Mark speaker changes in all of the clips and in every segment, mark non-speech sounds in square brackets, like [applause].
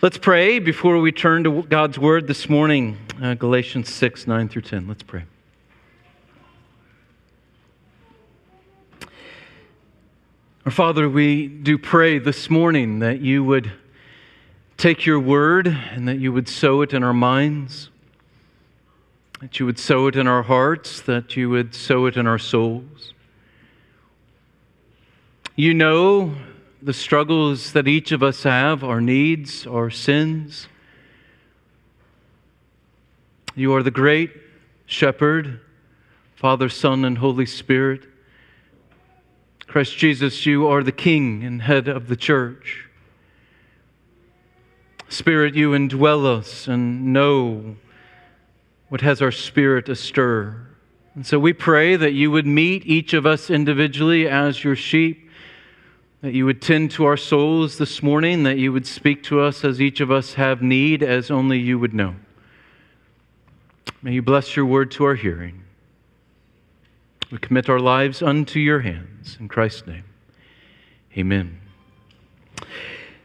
Speaker 1: Let's pray before we turn to God's word this morning. Uh, Galatians 6, 9 through 10. Let's pray. Our Father, we do pray this morning that you would take your word and that you would sow it in our minds, that you would sow it in our hearts, that you would sow it in our souls. You know the struggles that each of us have, our needs, our sins. You are the great shepherd, Father, Son, and Holy Spirit. Christ Jesus, you are the King and head of the church. Spirit, you indwell us and know what has our spirit astir. And so we pray that you would meet each of us individually as your sheep that you would tend to our souls this morning, that you would speak to us as each of us have need, as only you would know. May you bless your word to our hearing. We commit our lives unto your hands. In Christ's name, amen.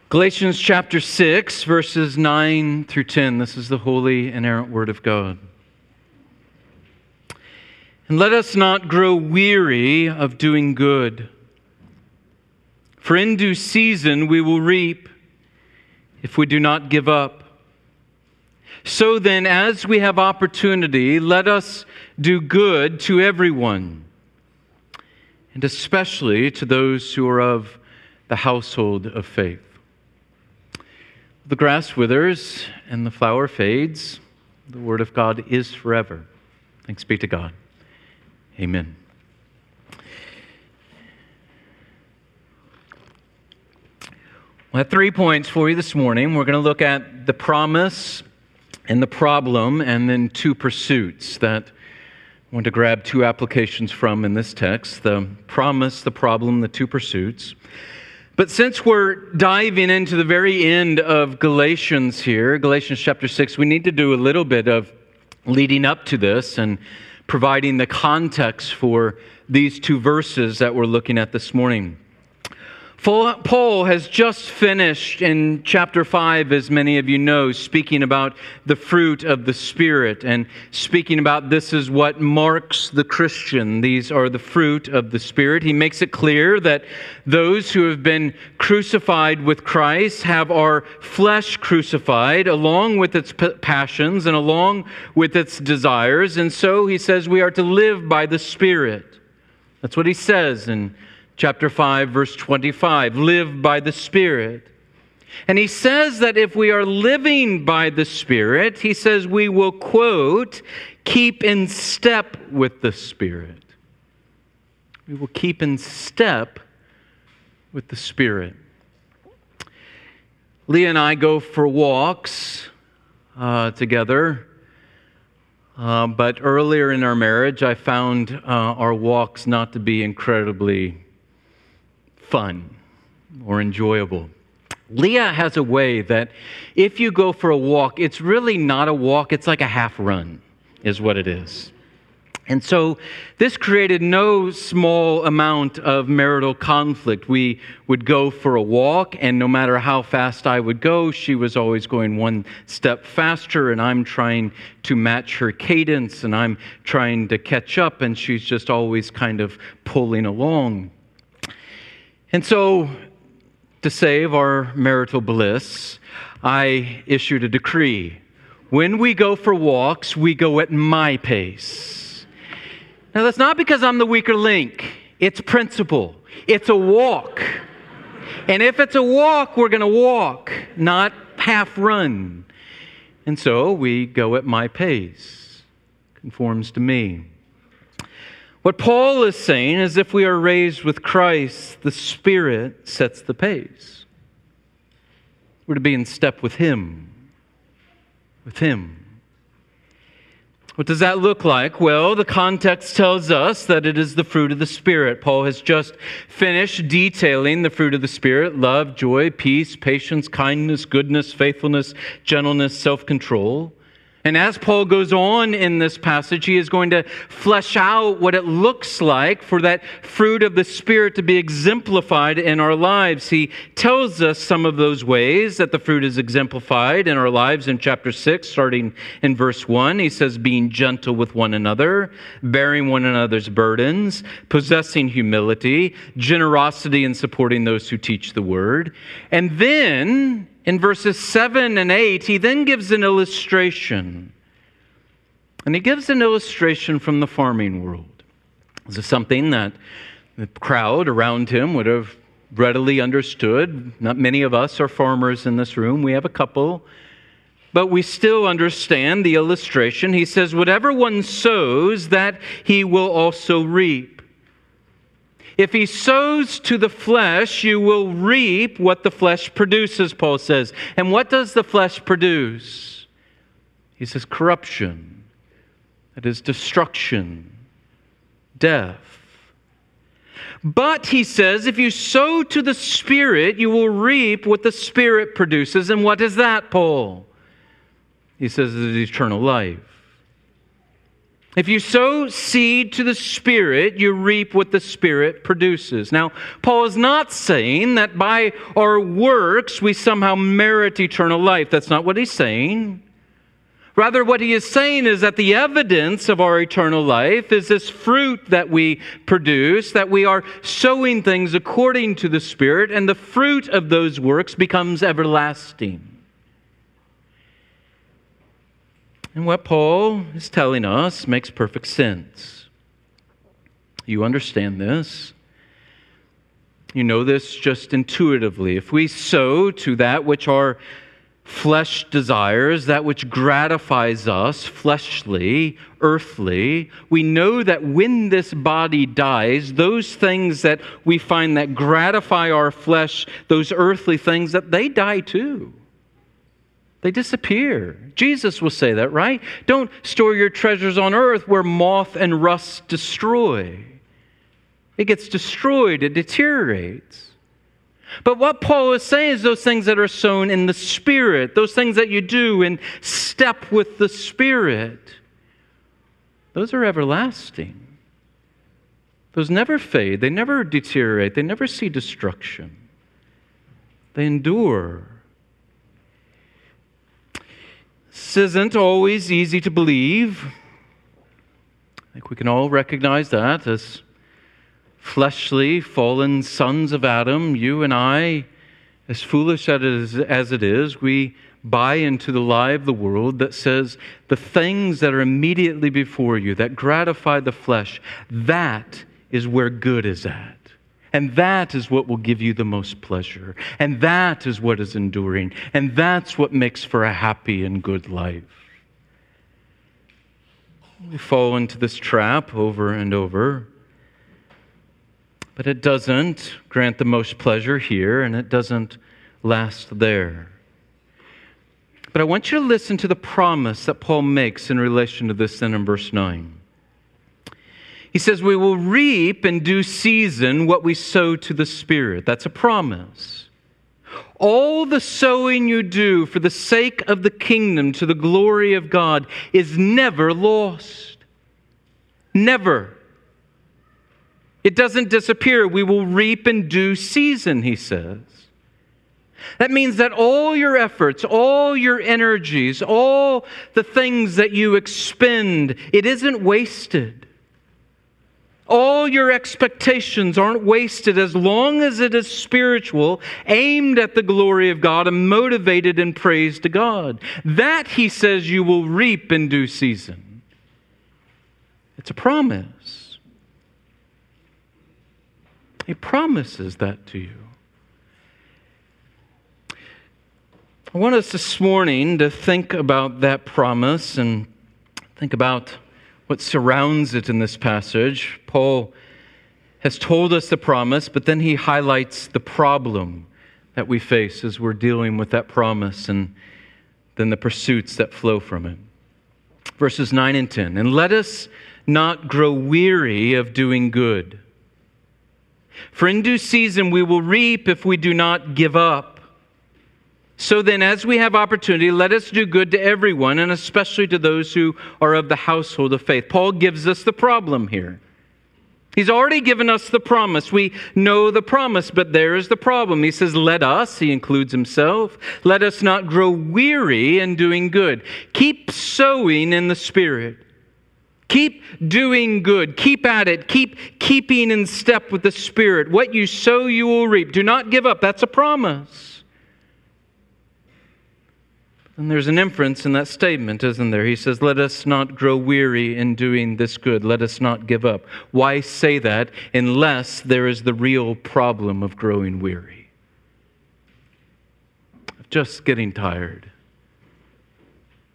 Speaker 1: Galatians chapter 6, verses 9 through 10. This is the holy, inerrant word of God. And let us not grow weary of doing good. For in due season we will reap if we do not give up. So then, as we have opportunity, let us do good to everyone, and especially to those who are of the household of faith. The grass withers and the flower fades. The word of God is forever. Thanks be to God. Amen. I have three points for you this morning. We're going to look at the promise and the problem, and then two pursuits that I want to grab two applications from in this text the promise, the problem, the two pursuits. But since we're diving into the very end of Galatians here, Galatians chapter 6, we need to do a little bit of leading up to this and providing the context for these two verses that we're looking at this morning. Paul has just finished in chapter 5, as many of you know, speaking about the fruit of the Spirit and speaking about this is what marks the Christian. These are the fruit of the Spirit. He makes it clear that those who have been crucified with Christ have our flesh crucified along with its passions and along with its desires. And so he says we are to live by the Spirit. That's what he says in chapter 5, verse 25. Live by the Spirit. And he says that if we are living by the Spirit, he says we will, quote, keep in step with the Spirit. We will keep in step with the Spirit. Leah and I go for walks uh, together. Uh, but earlier in our marriage, I found uh, our walks not to be incredibly fun or enjoyable. Leah has a way that if you go for a walk, it's really not a walk, it's like a half run, is what it is. And so this created no small amount of marital conflict. We would go for a walk, and no matter how fast I would go, she was always going one step faster, and I'm trying to match her cadence, and I'm trying to catch up, and she's just always kind of pulling along. And so, to save our marital bliss, I issued a decree. When we go for walks, we go at my pace. Now, that's not because I'm the weaker link, it's principle. It's a walk. And if it's a walk, we're going to walk, not half run. And so we go at my pace, conforms to me. What Paul is saying is if we are raised with Christ, the Spirit sets the pace. We're to be in step with Him. With Him. What does that look like? Well, the context tells us that it is the fruit of the Spirit. Paul has just finished detailing the fruit of the Spirit love, joy, peace, patience, kindness, goodness, faithfulness, gentleness, self control. And as Paul goes on in this passage, he is going to flesh out what it looks like for that fruit of the Spirit to be exemplified in our lives. He tells us some of those ways that the fruit is exemplified in our lives in chapter 6, starting in verse 1. He says, being gentle with one another, bearing one another's burdens, possessing humility, generosity in supporting those who teach the word. And then in verses 7 and 8, he then gives an illustration. And he gives an illustration from the farming world. This is something that the crowd around him would have readily understood. Not many of us are farmers in this room, we have a couple. But we still understand the illustration. He says, Whatever one sows, that he will also reap. If he sows to the flesh, you will reap what the flesh produces, Paul says. And what does the flesh produce? He says corruption, that is destruction, death. But he says, if you sow to the Spirit, you will reap what the Spirit produces. And what is that, Paul? He says, it is eternal life. If you sow seed to the Spirit, you reap what the Spirit produces. Now, Paul is not saying that by our works we somehow merit eternal life. That's not what he's saying. Rather, what he is saying is that the evidence of our eternal life is this fruit that we produce, that we are sowing things according to the Spirit, and the fruit of those works becomes everlasting. And what Paul is telling us makes perfect sense. You understand this. You know this just intuitively. If we sow to that which our flesh desires, that which gratifies us fleshly, earthly, we know that when this body dies, those things that we find that gratify our flesh, those earthly things, that they die too. They disappear. Jesus will say that, right? Don't store your treasures on earth where moth and rust destroy. It gets destroyed, it deteriorates. But what Paul is saying is those things that are sown in the Spirit, those things that you do in step with the Spirit, those are everlasting. Those never fade, they never deteriorate, they never see destruction, they endure. This isn't always easy to believe. I think we can all recognize that as fleshly, fallen sons of Adam, you and I, as foolish as it is, we buy into the lie of the world that says the things that are immediately before you, that gratify the flesh, that is where good is at. And that is what will give you the most pleasure. And that is what is enduring. And that's what makes for a happy and good life. We fall into this trap over and over. But it doesn't grant the most pleasure here, and it doesn't last there. But I want you to listen to the promise that Paul makes in relation to this sin in verse 9. He says, We will reap in due season what we sow to the Spirit. That's a promise. All the sowing you do for the sake of the kingdom to the glory of God is never lost. Never. It doesn't disappear. We will reap in due season, he says. That means that all your efforts, all your energies, all the things that you expend, it isn't wasted. All your expectations aren't wasted as long as it is spiritual, aimed at the glory of God, and motivated in praise to God. That, he says, you will reap in due season. It's a promise. He promises that to you. I want us this morning to think about that promise and think about what surrounds it in this passage. Paul has told us the promise, but then he highlights the problem that we face as we're dealing with that promise and then the pursuits that flow from it. Verses 9 and 10. And let us not grow weary of doing good. For in due season we will reap if we do not give up. So then, as we have opportunity, let us do good to everyone, and especially to those who are of the household of faith. Paul gives us the problem here. He's already given us the promise. We know the promise, but there is the problem. He says, Let us, he includes himself, let us not grow weary in doing good. Keep sowing in the Spirit. Keep doing good. Keep at it. Keep keeping in step with the Spirit. What you sow, you will reap. Do not give up. That's a promise. And there's an inference in that statement, isn't there? He says, Let us not grow weary in doing this good. Let us not give up. Why say that unless there is the real problem of growing weary? Of just getting tired.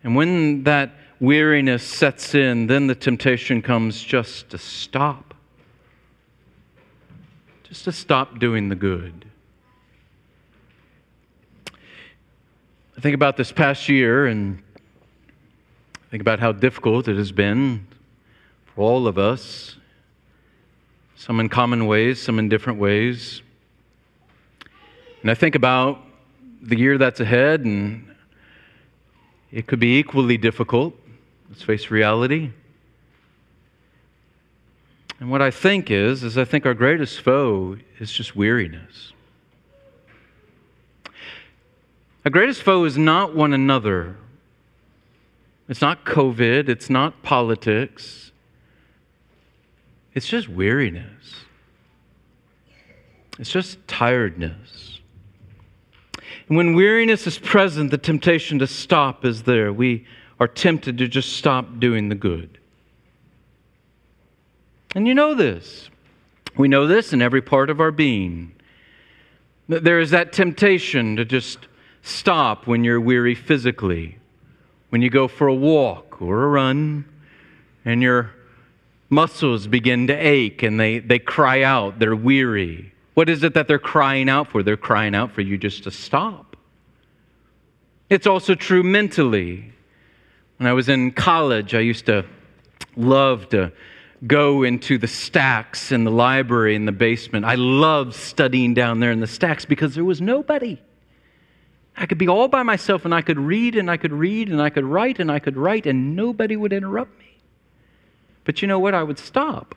Speaker 1: And when that weariness sets in, then the temptation comes just to stop. Just to stop doing the good. I think about this past year and think about how difficult it has been for all of us, some in common ways, some in different ways. And I think about the year that's ahead, and it could be equally difficult. Let's face reality. And what I think is, is I think our greatest foe is just weariness. Our greatest foe is not one another. It's not COVID. It's not politics. It's just weariness. It's just tiredness. And when weariness is present, the temptation to stop is there. We are tempted to just stop doing the good. And you know this. We know this in every part of our being. There is that temptation to just stop when you're weary physically, when you go for a walk or a run, and your muscles begin to ache and they, they cry out, they're weary. What is it that they're crying out for? They're crying out for you just to stop. It's also true mentally. When I was in college, I used to love to go into the stacks in the library in the basement. I loved studying down there in the stacks because there was nobody. I could be all by myself and I could read and I could read and I could write and I could write and nobody would interrupt me. But you know what? I would stop.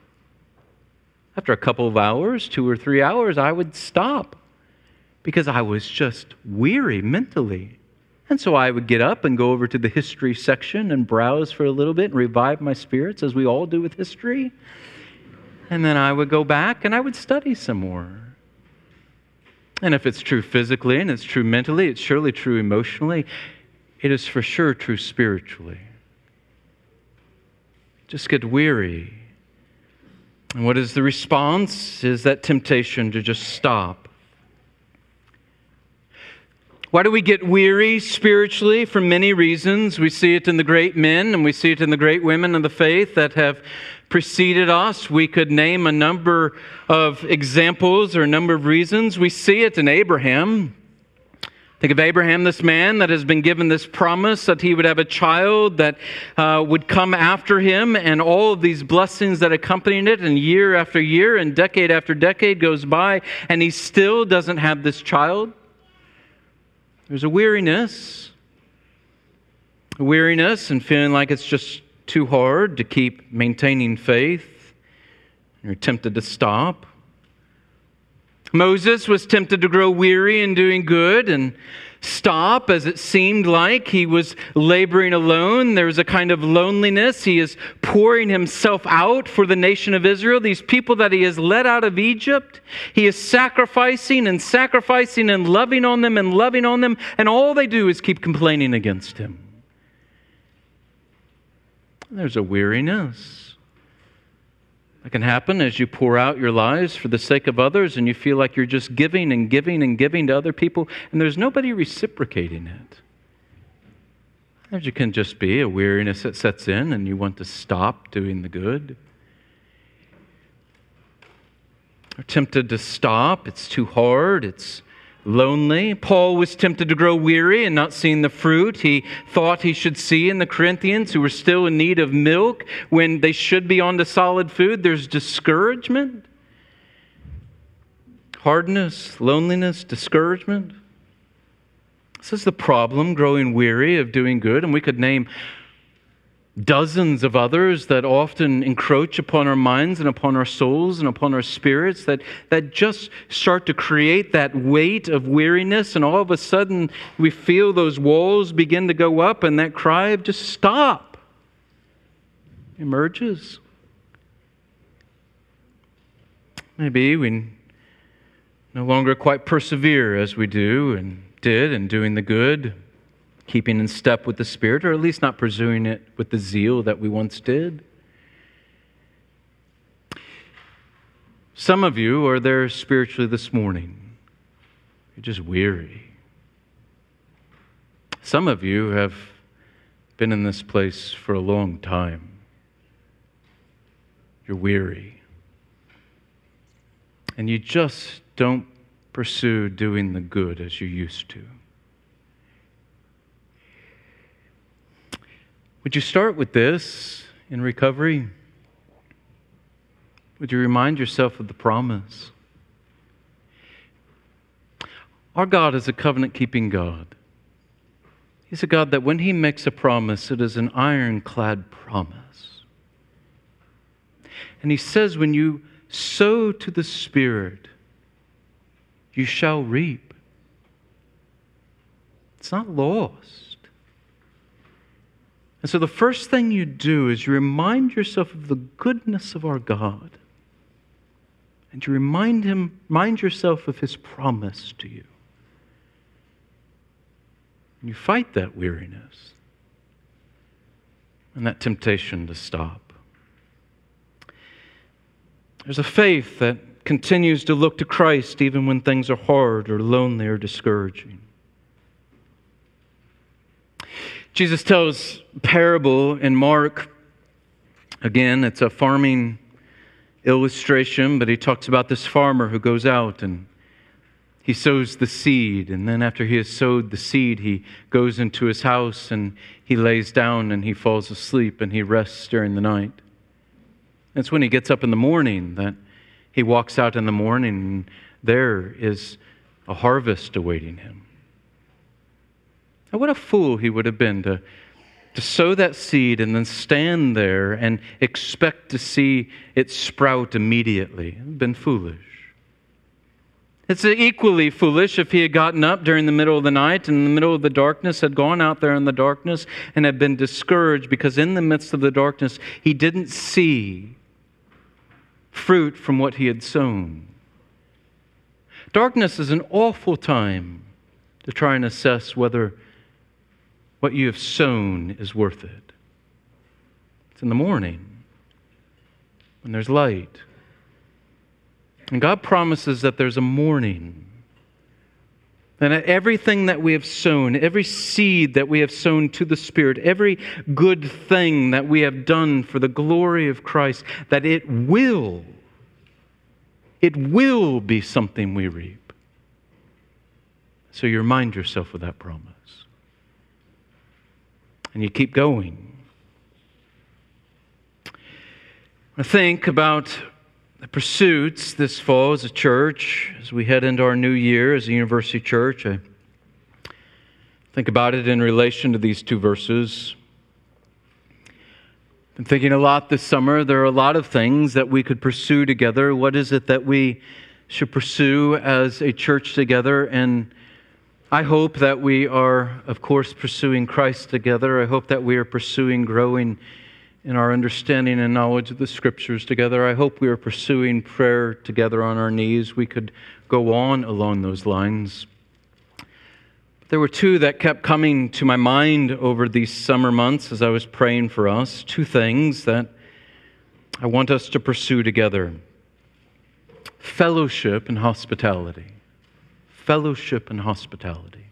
Speaker 1: After a couple of hours, two or three hours, I would stop because I was just weary mentally. And so I would get up and go over to the history section and browse for a little bit and revive my spirits, as we all do with history. And then I would go back and I would study some more. And if it's true physically and it's true mentally, it's surely true emotionally. It is for sure true spiritually. Just get weary. And what is the response? Is that temptation to just stop. Why do we get weary spiritually? For many reasons. We see it in the great men and we see it in the great women of the faith that have preceded us. We could name a number of examples or a number of reasons. We see it in Abraham. Think of Abraham, this man that has been given this promise that he would have a child that uh, would come after him, and all of these blessings that accompanied it, and year after year and decade after decade goes by, and he still doesn't have this child. There's a weariness, a weariness, and feeling like it's just too hard to keep maintaining faith. You're tempted to stop. Moses was tempted to grow weary in doing good and stop as it seemed like he was laboring alone. There was a kind of loneliness. He is pouring himself out for the nation of Israel, these people that he has led out of Egypt. He is sacrificing and sacrificing and loving on them and loving on them, and all they do is keep complaining against him. There's a weariness. That can happen as you pour out your lives for the sake of others and you feel like you're just giving and giving and giving to other people and there's nobody reciprocating it. There can just be a weariness that sets in and you want to stop doing the good. Are tempted to stop, it's too hard, it's lonely. Paul was tempted to grow weary and not seeing the fruit he thought he should see in the Corinthians who were still in need of milk when they should be on to solid food. There's discouragement, hardness, loneliness, discouragement. This is the problem, growing weary of doing good. And we could name dozens of others that often encroach upon our minds and upon our souls and upon our spirits that, that just start to create that weight of weariness. And all of a sudden, we feel those walls begin to go up, and that cry of just stop emerges. Maybe we no longer quite persevere as we do and did in doing the good keeping in step with the Spirit, or at least not pursuing it with the zeal that we once did. Some of you are there spiritually this morning. You're just weary. Some of you have been in this place for a long time. You're weary. And you just don't pursue doing the good as you used to. Would you start with this in recovery? Would you remind yourself of the promise? Our God is a covenant keeping God. He's a God that when He makes a promise, it is an ironclad promise. And He says, when you sow to the Spirit, you shall reap. It's not lost. And so the first thing you do is you remind yourself of the goodness of our God. And you remind him, remind yourself of his promise to you. And you fight that weariness and that temptation to stop. There's a faith that continues to look to Christ even when things are hard or lonely or discouraging. Jesus tells parable in Mark. Again, it's a farming illustration, but he talks about this farmer who goes out and he sows the seed. And then, after he has sowed the seed, he goes into his house and he lays down and he falls asleep and he rests during the night. It's when he gets up in the morning that he walks out in the morning and there is a harvest awaiting him. What a fool he would have been to to sow that seed and then stand there and expect to see it sprout immediately. Been foolish. It's equally foolish if he had gotten up during the middle of the night and in the middle of the darkness, had gone out there in the darkness and had been discouraged because in the midst of the darkness, he didn't see fruit from what he had sown. Darkness is an awful time to try and assess whether what you have sown is worth it. It's in the morning when there's light. And God promises that there's a morning. And everything that we have sown, every seed that we have sown to the Spirit, every good thing that we have done for the glory of Christ, that it will, it will be something we reap. So you remind yourself of that promise and you keep going. I think about the pursuits this fall as a church, as we head into our new year as a university church. I think about it in relation to these two verses. Been thinking a lot this summer. There are a lot of things that we could pursue together. What is it that we should pursue as a church together? And I hope that we are, of course, pursuing Christ together. I hope that we are pursuing growing in our understanding and knowledge of the Scriptures together. I hope we are pursuing prayer together on our knees. We could go on along those lines. There were two that kept coming to my mind over these summer months as I was praying for us. Two things that I want us to pursue together fellowship and hospitality fellowship and hospitality.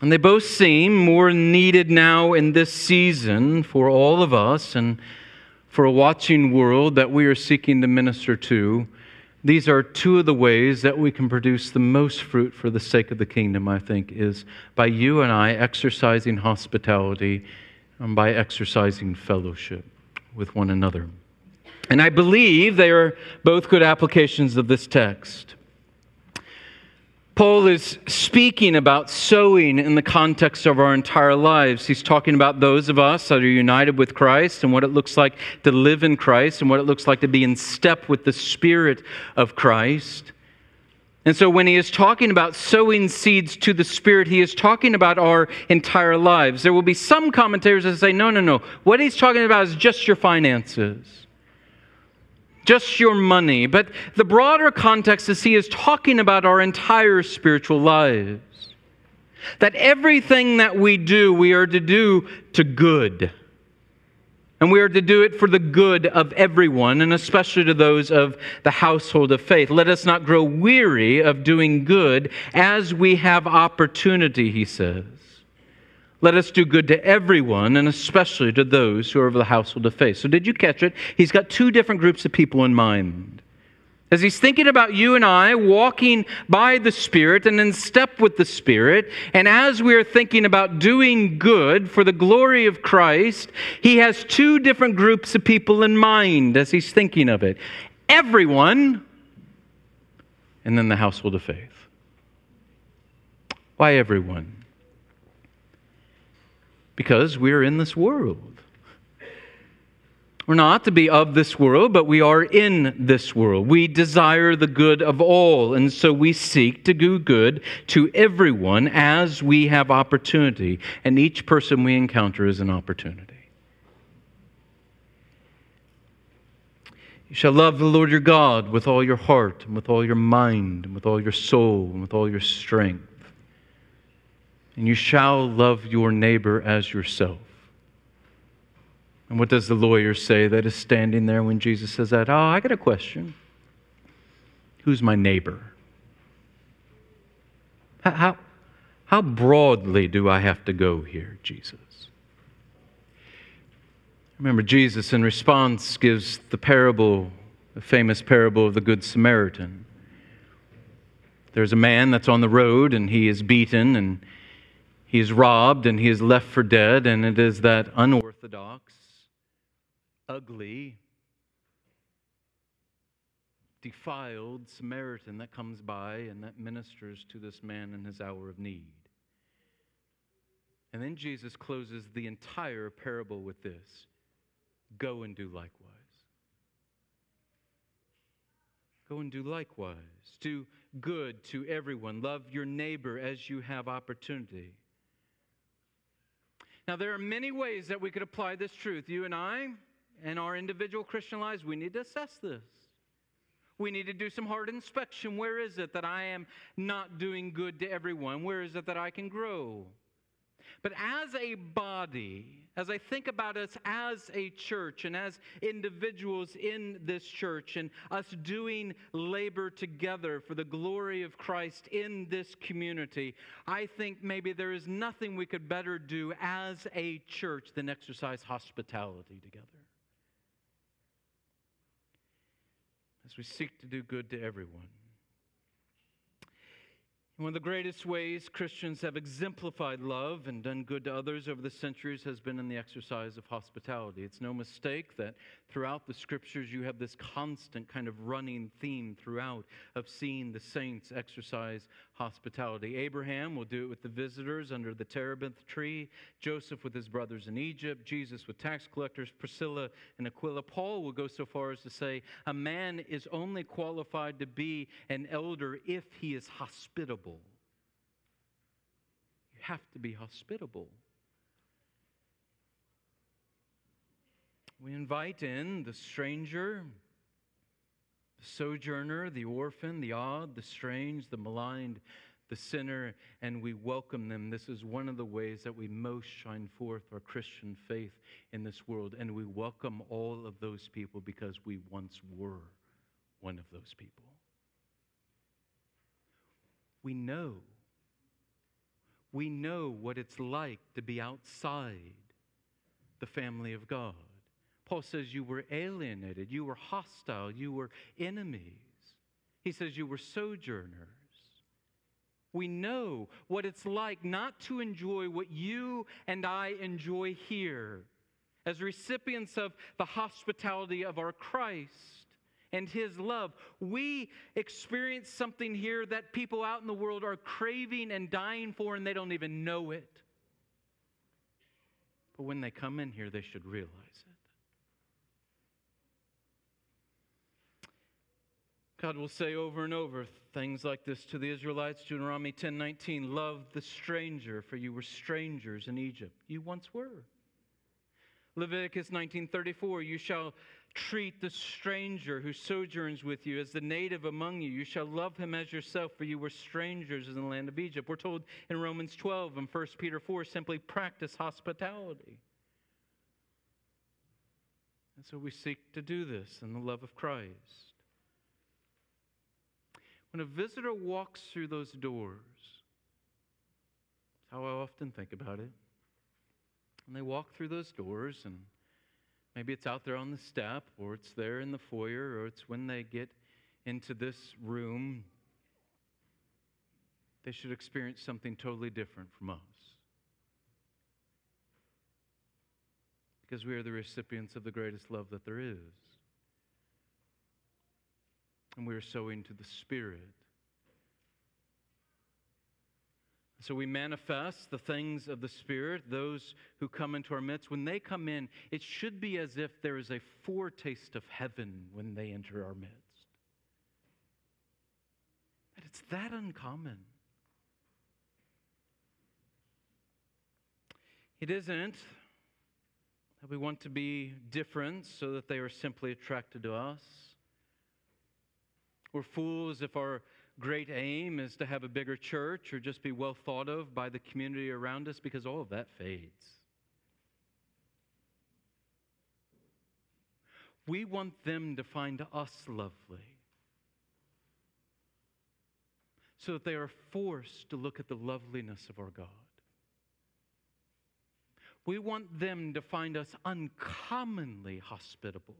Speaker 1: And they both seem more needed now in this season for all of us and for a watching world that we are seeking to minister to. These are two of the ways that we can produce the most fruit for the sake of the kingdom, I think, is by you and I exercising hospitality and by exercising fellowship with one another. And I believe they are both good applications of this text. Paul is speaking about sowing in the context of our entire lives. He's talking about those of us that are united with Christ and what it looks like to live in Christ and what it looks like to be in step with the Spirit of Christ. And so, when he is talking about sowing seeds to the Spirit, he is talking about our entire lives. There will be some commentators that say, no, no, no. What he's talking about is just your finances just your money. But the broader context is he is talking about our entire spiritual lives. That everything that we do, we are to do to good. And we are to do it for the good of everyone, and especially to those of the household of faith. Let us not grow weary of doing good as we have opportunity, he says. Let us do good to everyone, and especially to those who are of the household of faith. So, did you catch it? He's got two different groups of people in mind. As he's thinking about you and I walking by the Spirit and in step with the Spirit, and as we are thinking about doing good for the glory of Christ, he has two different groups of people in mind as he's thinking of it everyone, and then the household of faith. Why everyone? Because we are in this world. We're not to be of this world, but we are in this world. We desire the good of all, and so we seek to do good to everyone as we have opportunity, and each person we encounter is an opportunity. You shall love the Lord your God with all your heart, and with all your mind, and with all your soul, and with all your strength and you shall love your neighbor as yourself. And what does the lawyer say that is standing there when Jesus says that? Oh, I got a question. Who's my neighbor? How, how, how broadly do I have to go here, Jesus? Remember, Jesus, in response, gives the parable, the famous parable of the Good Samaritan. There's a man that's on the road and he is beaten and he is robbed and he is left for dead, and it is that unorthodox, ugly, defiled Samaritan that comes by and that ministers to this man in his hour of need. And then Jesus closes the entire parable with this Go and do likewise. Go and do likewise. Do good to everyone. Love your neighbor as you have opportunity. Now, there are many ways that we could apply this truth. You and I, in our individual Christian lives, we need to assess this. We need to do some hard inspection. Where is it that I am not doing good to everyone? Where is it that I can grow? But as a body, as I think about us as a church and as individuals in this church and us doing labor together for the glory of Christ in this community, I think maybe there is nothing we could better do as a church than exercise hospitality together. As we seek to do good to everyone. One of the greatest ways Christians have exemplified love and done good to others over the centuries has been in the exercise of hospitality. It's no mistake that throughout the scriptures you have this constant kind of running theme throughout of seeing the saints exercise hospitality. Abraham will do it with the visitors under the terebinth tree, Joseph with his brothers in Egypt, Jesus with tax collectors, Priscilla and Aquila. Paul will go so far as to say, A man is only qualified to be an elder if he is hospitable. You have to be hospitable. We invite in the stranger, the sojourner, the orphan, the odd, the strange, the maligned, the sinner, and we welcome them. This is one of the ways that we most shine forth our Christian faith in this world. And we welcome all of those people because we once were one of those people. We know. We know what it's like to be outside the family of God. Paul says you were alienated, you were hostile, you were enemies. He says you were sojourners. We know what it's like not to enjoy what you and I enjoy here as recipients of the hospitality of our Christ and His love. We experience something here that people out in the world are craving and dying for, and they don't even know it. But when they come in here, they should realize it. God will say over and over things like this to the Israelites, Deuteronomy 10:19, "Love the stranger, for you were strangers in Egypt. You once were." Leviticus 19:34 You shall treat the stranger who sojourns with you as the native among you you shall love him as yourself for you were strangers in the land of Egypt we're told in Romans 12 and 1 Peter 4 simply practice hospitality and so we seek to do this in the love of Christ when a visitor walks through those doors how I often think about it and they walk through those doors, and maybe it's out there on the step, or it's there in the foyer, or it's when they get into this room. They should experience something totally different from us. Because we are the recipients of the greatest love that there is. And we are sowing to the Spirit. So we manifest the things of the Spirit, those who come into our midst. When they come in, it should be as if there is a foretaste of heaven when they enter our midst. But it's that uncommon. It isn't that we want to be different so that they are simply attracted to us. We're fools if our great aim is to have a bigger church or just be well thought of by the community around us because all of that fades. We want them to find us lovely so that they are forced to look at the loveliness of our God. We want them to find us uncommonly hospitable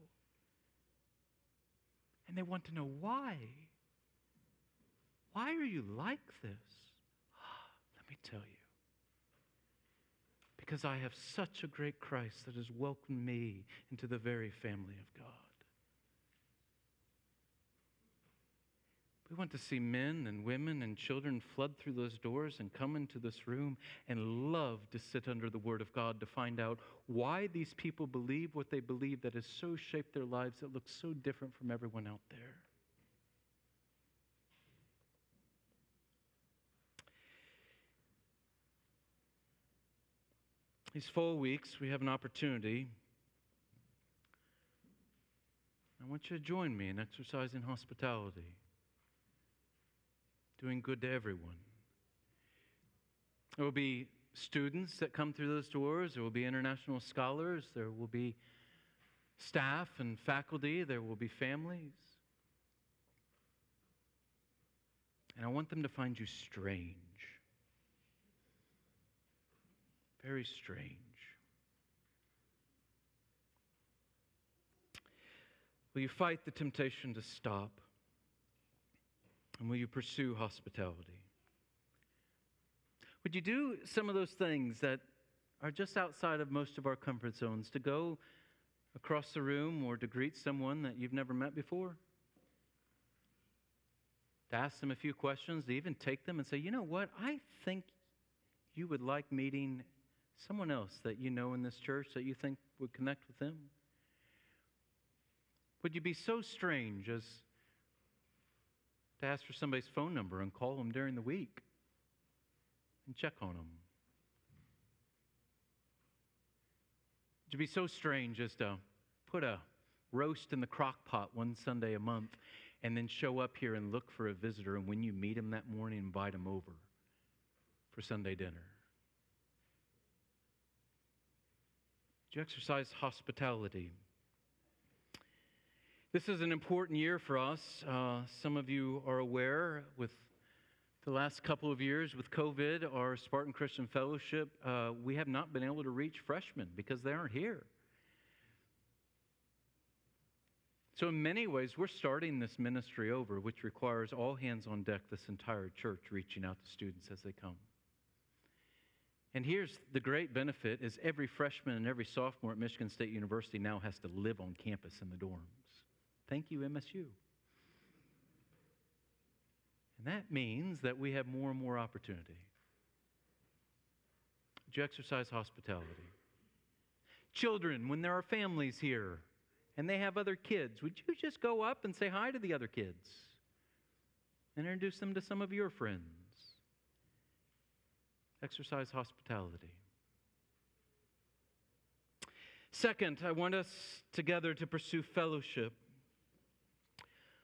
Speaker 1: and they want to know why. Why are you like this? [gasps] Let me tell you. Because I have such a great Christ that has welcomed me into the very family of God. We want to see men and women and children flood through those doors and come into this room and love to sit under the Word of God to find out why these people believe what they believe that has so shaped their lives that looks so different from everyone out there. These four weeks, we have an opportunity. I want you to join me in exercising hospitality doing good to everyone. There will be students that come through those doors, there will be international scholars, there will be staff and faculty, there will be families. And I want them to find you strange. Very strange. Will you fight the temptation to stop? And will you pursue hospitality? Would you do some of those things that are just outside of most of our comfort zones to go across the room or to greet someone that you've never met before? To ask them a few questions, to even take them and say, you know what, I think you would like meeting someone else that you know in this church that you think would connect with them? Would you be so strange as to ask for somebody's phone number and call them during the week and check on them. To be so strange as to put a roast in the crock pot one Sunday a month and then show up here and look for a visitor, and when you meet him that morning, invite him over for Sunday dinner. Do you exercise hospitality? This is an important year for us. Uh, some of you are aware with the last couple of years with COVID, our Spartan Christian Fellowship, uh, we have not been able to reach freshmen because they aren't here. So, in many ways, we're starting this ministry over, which requires all hands on deck, this entire church reaching out to students as they come. And here's the great benefit is every freshman and every sophomore at Michigan State University now has to live on campus in the dorms Thank you, MSU. And that means that we have more and more opportunity. You exercise hospitality? Children, when there are families here and they have other kids, would you just go up and say hi to the other kids? And introduce them to some of your friends. Exercise hospitality. Second, I want us together to pursue fellowship.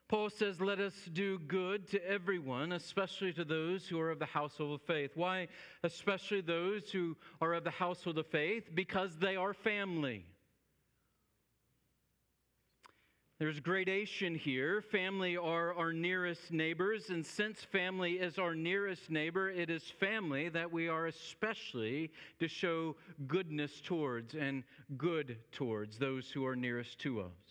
Speaker 1: Paul says, Let us do good to everyone, especially to those who are of the household of faith. Why, especially those who are of the household of faith? Because they are family. There's gradation here. Family are our nearest neighbors, and since family is our nearest neighbor, it is family that we are especially to show goodness towards and good towards those who are nearest to us.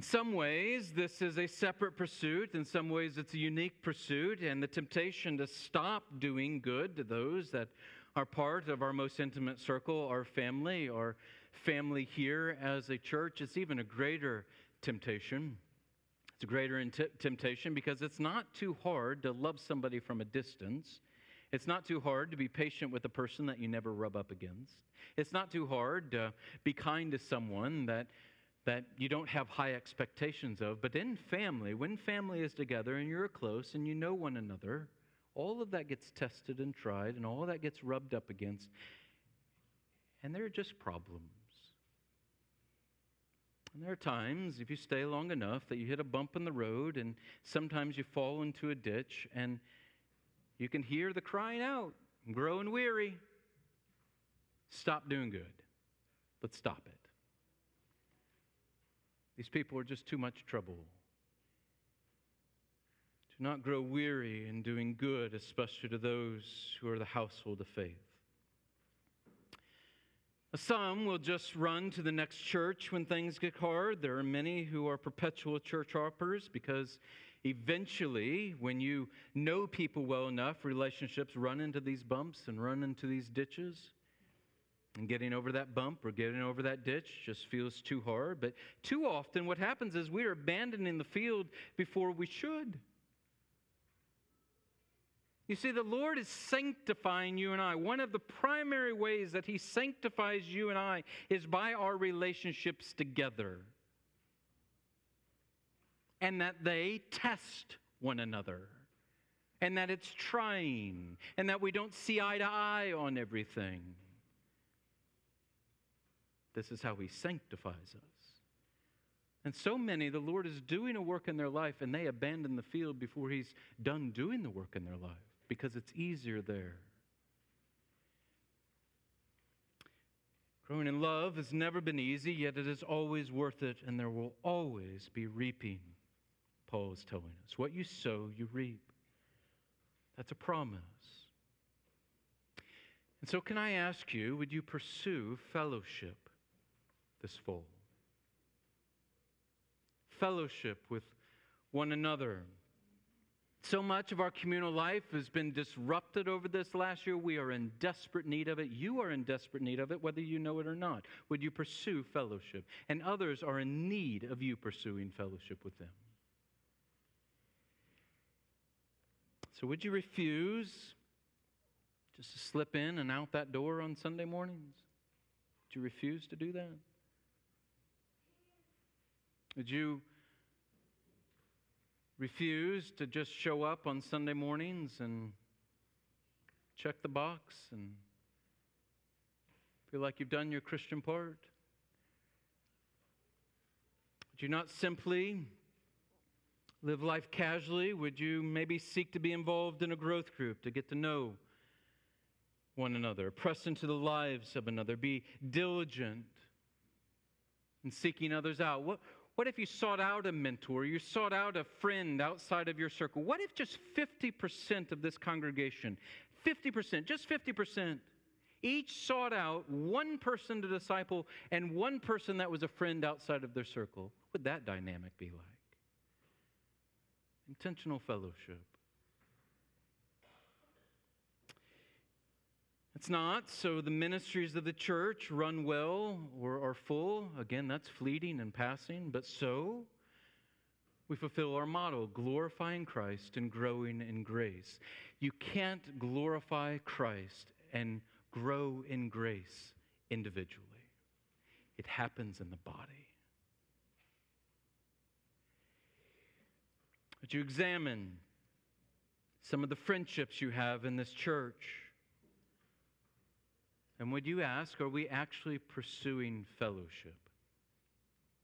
Speaker 1: In some ways, this is a separate pursuit. In some ways, it's a unique pursuit, and the temptation to stop doing good to those that are part of our most intimate circle, our family, our family here as a church. It's even a greater temptation. It's a greater temptation because it's not too hard to love somebody from a distance. It's not too hard to be patient with a person that you never rub up against. It's not too hard to be kind to someone that, that you don't have high expectations of. But in family, when family is together and you're close and you know one another, all of that gets tested and tried, and all that gets rubbed up against. And there are just problems. And there are times, if you stay long enough, that you hit a bump in the road, and sometimes you fall into a ditch, and you can hear the crying out, growing weary. Stop doing good. Let's stop it. These people are just too much trouble Do not grow weary in doing good, especially to those who are the household of faith. Some will just run to the next church when things get hard. There are many who are perpetual church hoppers because eventually, when you know people well enough, relationships run into these bumps and run into these ditches. And getting over that bump or getting over that ditch just feels too hard. But too often, what happens is we are abandoning the field before we should. You see, the Lord is sanctifying you and I. One of the primary ways that He sanctifies you and I is by our relationships together. And that they test one another. And that it's trying. And that we don't see eye to eye on everything. This is how He sanctifies us. And so many, the Lord is doing a work in their life, and they abandon the field before He's done doing the work in their life because it's easier there. Growing in love has never been easy, yet it is always worth it, and there will always be reaping, Paul is telling us. What you sow, you reap. That's a promise. And so, can I ask you, would you pursue fellowship this fall? Fellowship with one another. So much of our communal life has been disrupted over this last year. We are in desperate need of it. You are in desperate need of it, whether you know it or not. Would you pursue fellowship? And others are in need of you pursuing fellowship with them. So, would you refuse just to slip in and out that door on Sunday mornings? Would you refuse to do that? Would you refuse to just show up on Sunday mornings and check the box and feel like you've done your Christian part? Would you not simply live life casually? Would you maybe seek to be involved in a growth group to get to know one another, press into the lives of another, be diligent in seeking others out? What, what if you sought out a mentor? You sought out a friend outside of your circle? What if just 50% of this congregation, 50%, just 50%, each sought out one person to disciple and one person that was a friend outside of their circle? What would that dynamic be like? Intentional fellowship. It's not. So the ministries of the church run well or are full. Again, that's fleeting and passing. But so we fulfill our motto glorifying Christ and growing in grace. You can't glorify Christ and grow in grace individually, it happens in the body. Would you examine some of the friendships you have in this church? And would you ask, are we actually pursuing fellowship?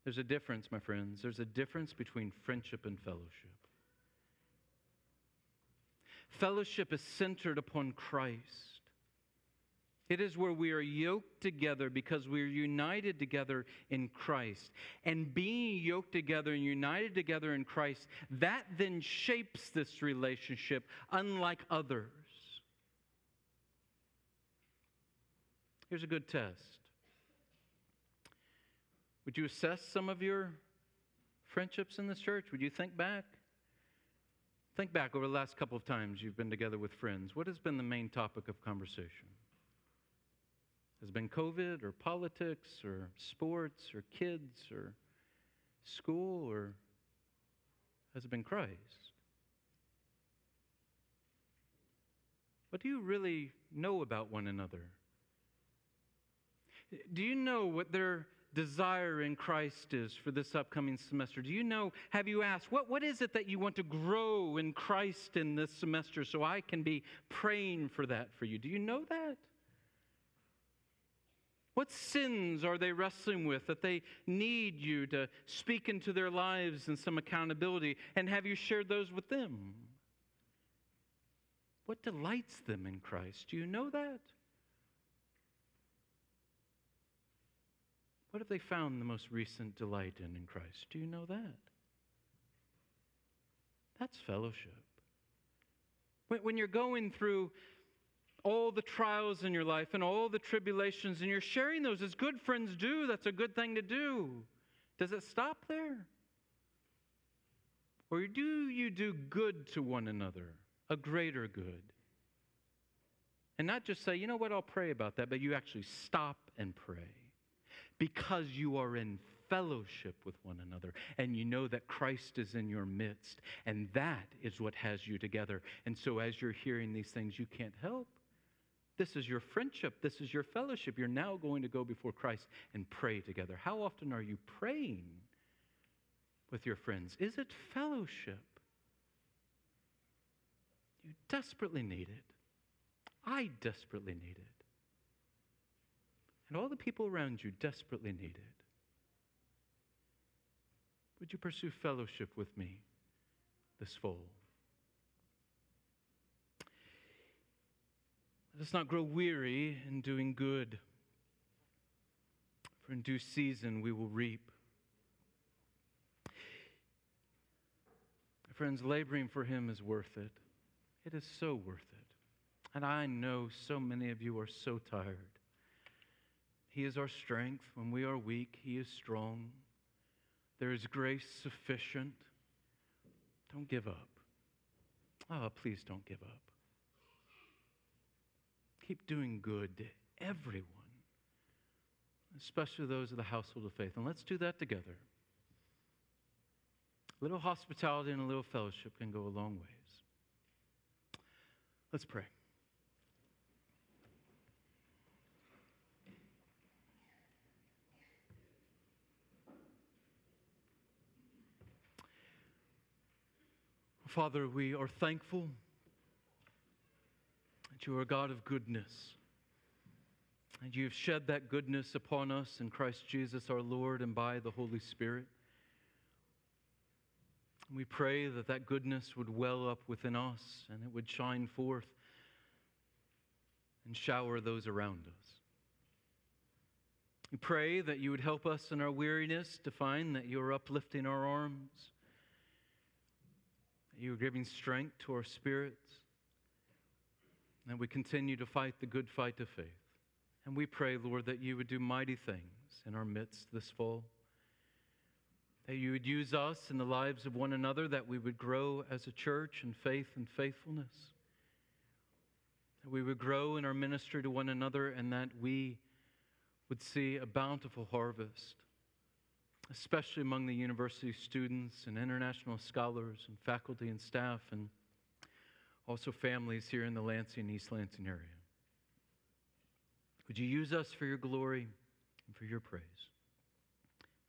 Speaker 1: There's a difference, my friends. There's a difference between friendship and fellowship. Fellowship is centered upon Christ. It is where we are yoked together because we are united together in Christ. And being yoked together and united together in Christ, that then shapes this relationship unlike others. Here's a good test. Would you assess some of your friendships in this church? Would you think back? Think back over the last couple of times you've been together with friends. What has been the main topic of conversation? Has it been COVID or politics or sports or kids or school or has it been Christ? What do you really know about one another? Do you know what their desire in Christ is for this upcoming semester? Do you know, have you asked, what, what is it that you want to grow in Christ in this semester so I can be praying for that for you? Do you know that? What sins are they wrestling with that they need you to speak into their lives and some accountability? And have you shared those with them? What delights them in Christ? Do you know that? What have they found the most recent delight in in Christ? Do you know that? That's fellowship. When you're going through all the trials in your life and all the tribulations, and you're sharing those as good friends do. That's a good thing to do. Does it stop there? Or do you do good to one another, a greater good? And not just say, you know what, I'll pray about that, but you actually stop and pray because you are in fellowship with one another and you know that Christ is in your midst. And that is what has you together. And so as you're hearing these things, you can't help this is your friendship. This is your fellowship. You're now going to go before Christ and pray together. How often are you praying with your friends? Is it fellowship? You desperately need it. I desperately need it. And all the people around you desperately need it. Would you pursue fellowship with me this fall? Let us not grow weary in doing good, for in due season we will reap. Friends, laboring for Him is worth it. It is so worth it. And I know so many of you are so tired. He is our strength. When we are weak, He is strong. There is grace sufficient. Don't give up. Oh, please don't give up. Keep doing good to everyone, especially those of the household of faith. And let's do that together. A little hospitality and a little fellowship can go a long ways. Let's pray. Father, we are thankful that you are a God of goodness. And you have shed that goodness upon us in Christ Jesus our Lord and by the Holy Spirit. We pray that that goodness would well up within us and it would shine forth and shower those around us. We pray that you would help us in our weariness to find that you are uplifting our arms, that you are giving strength to our spirits and we continue to fight the good fight of faith. And we pray, Lord, that you would do mighty things in our midst this fall. That you would use us in the lives of one another, that we would grow as a church in faith and faithfulness. that we would grow in our ministry to one another, and that we would see a bountiful harvest, especially among the university students and international scholars and faculty and staff, and also families here in the Lansing, East Lansing area. Would you use us for your glory and for your praise?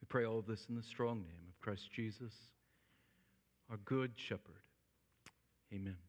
Speaker 1: We pray all of this in the strong name of Christ Jesus, our good shepherd. Amen.